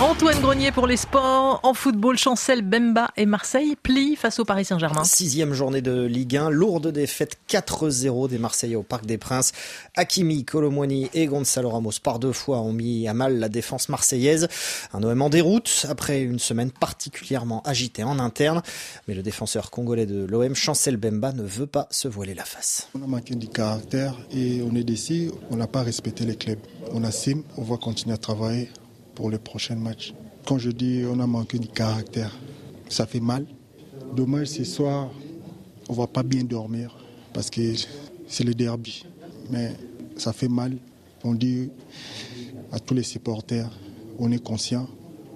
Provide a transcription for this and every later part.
Antoine Grenier pour les sports. En football, Chancel, Bemba et Marseille plient face au Paris Saint-Germain. Sixième journée de Ligue 1, lourde défaite 4-0 des Marseillais au Parc des Princes. Hakimi, Colomwani et Gonzalo Ramos par deux fois ont mis à mal la défense marseillaise. Un OM en déroute après une semaine particulièrement agitée en interne. Mais le défenseur congolais de l'OM, Chancel Bemba, ne veut pas se voiler la face. On a manqué du caractère et on est déçu. On n'a pas respecté les clubs. On assume, on va continuer à travailler pour le prochain match. Quand je dis on a manqué du caractère, ça fait mal. Dommage ce soir, on va pas bien dormir parce que c'est le derby. Mais ça fait mal. On dit à tous les supporters, on est conscient,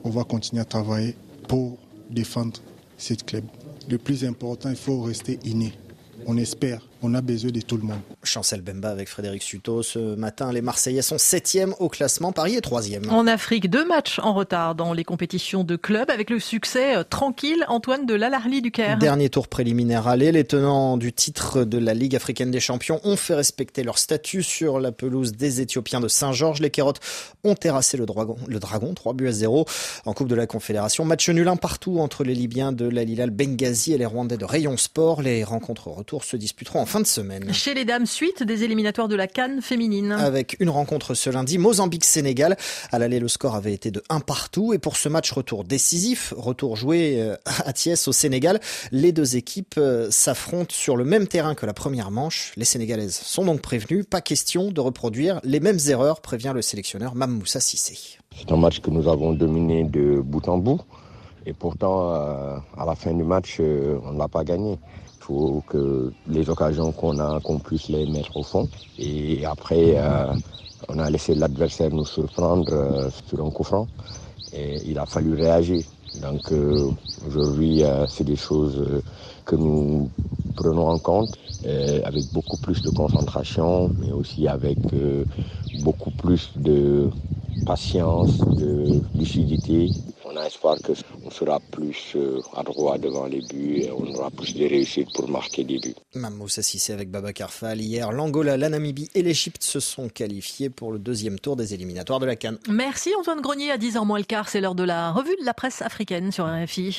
on va continuer à travailler pour défendre cette club. Le plus important, il faut rester inné. On espère on a besoin de tout le monde. Chancel Bemba avec Frédéric Suto. Ce matin, les Marseillais sont septième au classement. Paris est troisième. En Afrique, deux matchs en retard dans les compétitions de club avec le succès euh, tranquille Antoine de l'Alarli du Caire. Dernier tour préliminaire aller. Les tenants du titre de la Ligue africaine des champions ont fait respecter leur statut sur la pelouse des Éthiopiens de Saint-Georges. Les Kérotes ont terrassé le Dragon, le Dragon 3 buts à 0 en Coupe de la Confédération. Match nul un partout entre les Libyens de la Lilal Benghazi et les Rwandais de Rayon Sport. Les rencontres retour se disputeront en fin de semaine. Chez les dames, suite des éliminatoires de la Cannes féminine. Avec une rencontre ce lundi, Mozambique-Sénégal. À l'aller, le score avait été de 1 partout. Et pour ce match retour décisif, retour joué euh, à Thiès au Sénégal, les deux équipes euh, s'affrontent sur le même terrain que la première manche. Les Sénégalaises sont donc prévenues. Pas question de reproduire les mêmes erreurs, prévient le sélectionneur Mamoussa Sissé. C'est un match que nous avons dominé de bout en bout. Et pourtant, euh, à la fin du match, on ne l'a pas gagné. Il faut que les occasions qu'on a, qu'on puisse les mettre au fond. Et après, euh, on a laissé l'adversaire nous surprendre euh, sur un coup franc. Et il a fallu réagir. Donc euh, aujourd'hui, c'est des choses que nous prenons en compte avec beaucoup plus de concentration, mais aussi avec beaucoup plus de patience, de lucidité on a espoir qu'on sera plus euh, adroit devant les buts et on aura plus de réussite pour marquer des buts. Mamoussa Sissé avec Baba Karfal. Hier, l'Angola, la Namibie et l'Égypte se sont qualifiés pour le deuxième tour des éliminatoires de la Cannes. Merci Antoine Grenier. À 10h moins le quart, c'est l'heure de la revue de la presse africaine sur RFI.